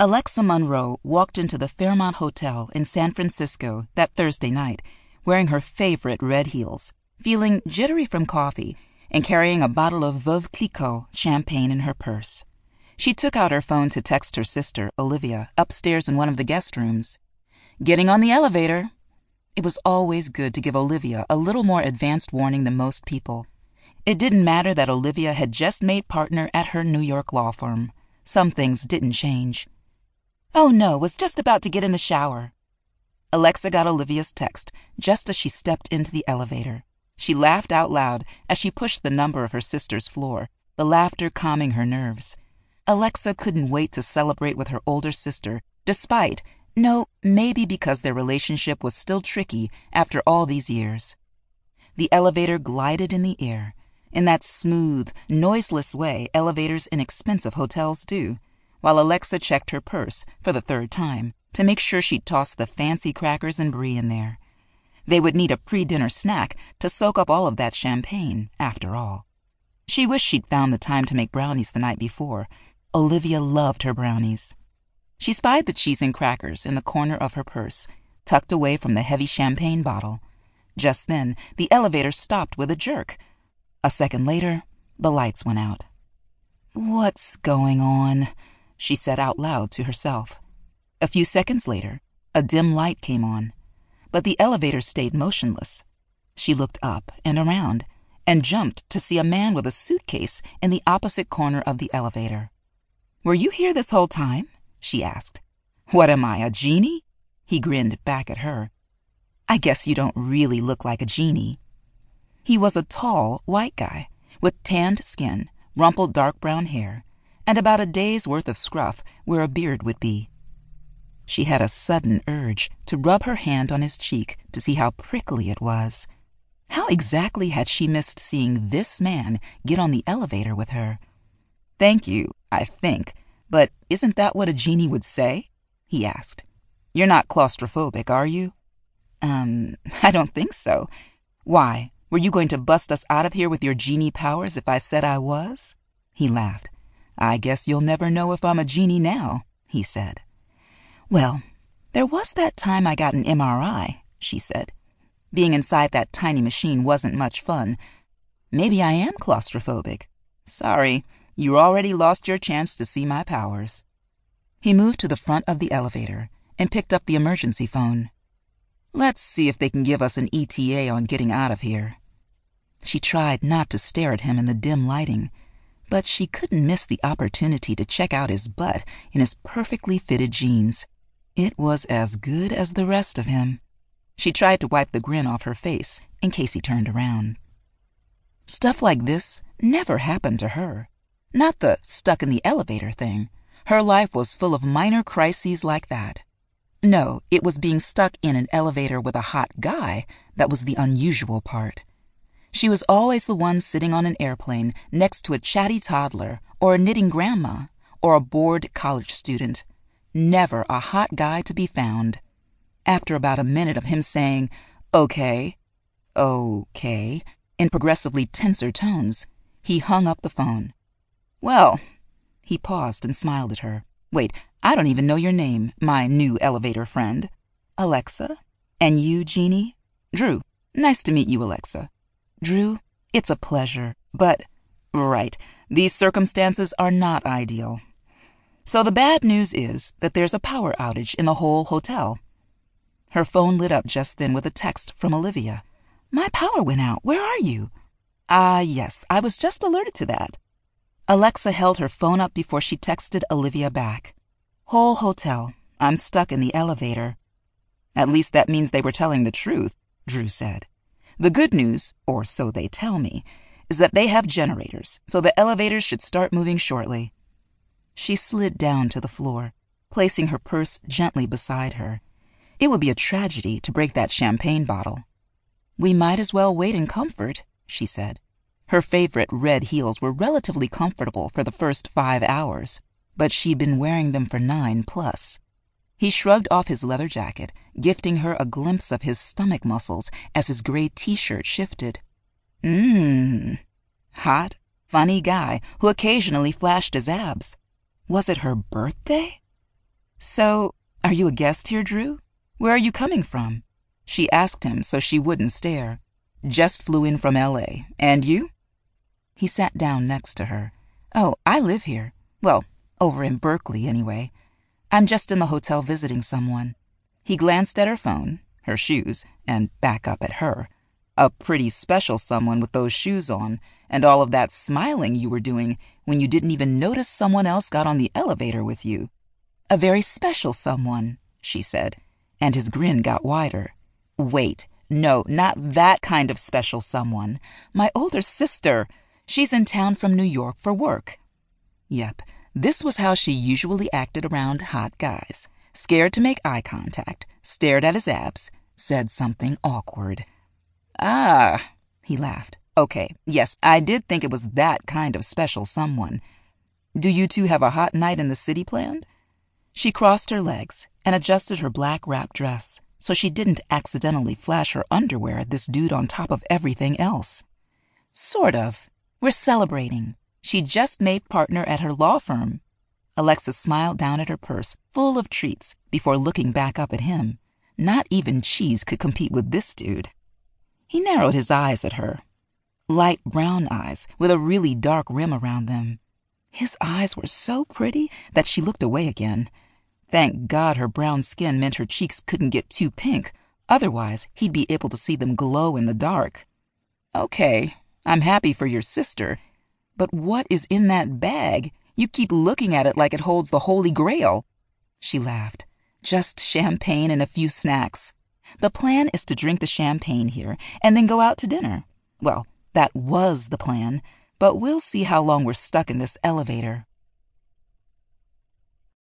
Alexa Monroe walked into the Fairmont Hotel in San Francisco that Thursday night wearing her favorite red heels, feeling jittery from coffee, and carrying a bottle of Veuve Clicquot champagne in her purse. She took out her phone to text her sister, Olivia, upstairs in one of the guest rooms. Getting on the elevator. It was always good to give Olivia a little more advanced warning than most people. It didn't matter that Olivia had just made partner at her New York law firm. Some things didn't change. Oh no, was just about to get in the shower. Alexa got Olivia's text just as she stepped into the elevator. She laughed out loud as she pushed the number of her sister's floor, the laughter calming her nerves. Alexa couldn't wait to celebrate with her older sister, despite, no, maybe because their relationship was still tricky after all these years. The elevator glided in the air, in that smooth, noiseless way elevators in expensive hotels do while Alexa checked her purse for the third time to make sure she'd tossed the fancy crackers and brie in there. They would need a pre dinner snack to soak up all of that champagne, after all. She wished she'd found the time to make brownies the night before. Olivia loved her brownies. She spied the cheese and crackers in the corner of her purse, tucked away from the heavy champagne bottle. Just then, the elevator stopped with a jerk. A second later, the lights went out. What's going on? She said out loud to herself. A few seconds later, a dim light came on, but the elevator stayed motionless. She looked up and around and jumped to see a man with a suitcase in the opposite corner of the elevator. Were you here this whole time? she asked. What am I, a genie? He grinned back at her. I guess you don't really look like a genie. He was a tall, white guy with tanned skin, rumpled dark brown hair, and about a day's worth of scruff where a beard would be. She had a sudden urge to rub her hand on his cheek to see how prickly it was. How exactly had she missed seeing this man get on the elevator with her? Thank you, I think, but isn't that what a genie would say? he asked. You're not claustrophobic, are you? Um, I don't think so. Why, were you going to bust us out of here with your genie powers if I said I was? He laughed. I guess you'll never know if I'm a genie now, he said. Well, there was that time I got an MRI, she said. Being inside that tiny machine wasn't much fun. Maybe I am claustrophobic. Sorry, you already lost your chance to see my powers. He moved to the front of the elevator and picked up the emergency phone. Let's see if they can give us an ETA on getting out of here. She tried not to stare at him in the dim lighting but she couldn't miss the opportunity to check out his butt in his perfectly fitted jeans. It was as good as the rest of him. She tried to wipe the grin off her face in case he turned around. Stuff like this never happened to her. Not the stuck in the elevator thing. Her life was full of minor crises like that. No, it was being stuck in an elevator with a hot guy that was the unusual part. She was always the one sitting on an airplane next to a chatty toddler or a knitting grandma or a bored college student. Never a hot guy to be found. After about a minute of him saying, okay, okay, in progressively tenser tones, he hung up the phone. Well, he paused and smiled at her. Wait, I don't even know your name, my new elevator friend. Alexa? And you, genie? Drew. Nice to meet you, Alexa. Drew, it's a pleasure, but. Right, these circumstances are not ideal. So the bad news is that there's a power outage in the whole hotel. Her phone lit up just then with a text from Olivia. My power went out. Where are you? Ah, yes, I was just alerted to that. Alexa held her phone up before she texted Olivia back. Whole hotel. I'm stuck in the elevator. At least that means they were telling the truth, Drew said. The good news, or so they tell me, is that they have generators, so the elevators should start moving shortly. She slid down to the floor, placing her purse gently beside her. It would be a tragedy to break that champagne bottle. We might as well wait in comfort, she said. Her favorite red heels were relatively comfortable for the first five hours, but she'd been wearing them for nine plus. He shrugged off his leather jacket, gifting her a glimpse of his stomach muscles as his gray t shirt shifted. Mmm. Hot, funny guy who occasionally flashed his abs. Was it her birthday? So, are you a guest here, Drew? Where are you coming from? She asked him so she wouldn't stare. Just flew in from LA. And you? He sat down next to her. Oh, I live here. Well, over in Berkeley, anyway. I'm just in the hotel visiting someone. He glanced at her phone, her shoes, and back up at her. A pretty special someone with those shoes on, and all of that smiling you were doing when you didn't even notice someone else got on the elevator with you. A very special someone, she said, and his grin got wider. Wait, no, not that kind of special someone. My older sister. She's in town from New York for work. Yep, this was how she usually acted around hot guys. Scared to make eye contact, stared at his abs, said something awkward. Ah, he laughed. Okay, yes, I did think it was that kind of special someone. Do you two have a hot night in the city planned? She crossed her legs and adjusted her black wrap dress so she didn't accidentally flash her underwear at this dude on top of everything else. Sort of. We're celebrating. She just made partner at her law firm. Alexa smiled down at her purse, full of treats, before looking back up at him. Not even cheese could compete with this dude. He narrowed his eyes at her. Light brown eyes with a really dark rim around them. His eyes were so pretty that she looked away again. Thank God her brown skin meant her cheeks couldn't get too pink. Otherwise, he'd be able to see them glow in the dark. Okay, I'm happy for your sister. But what is in that bag? You keep looking at it like it holds the Holy Grail. She laughed. Just champagne and a few snacks. The plan is to drink the champagne here and then go out to dinner. Well, that was the plan, but we'll see how long we're stuck in this elevator.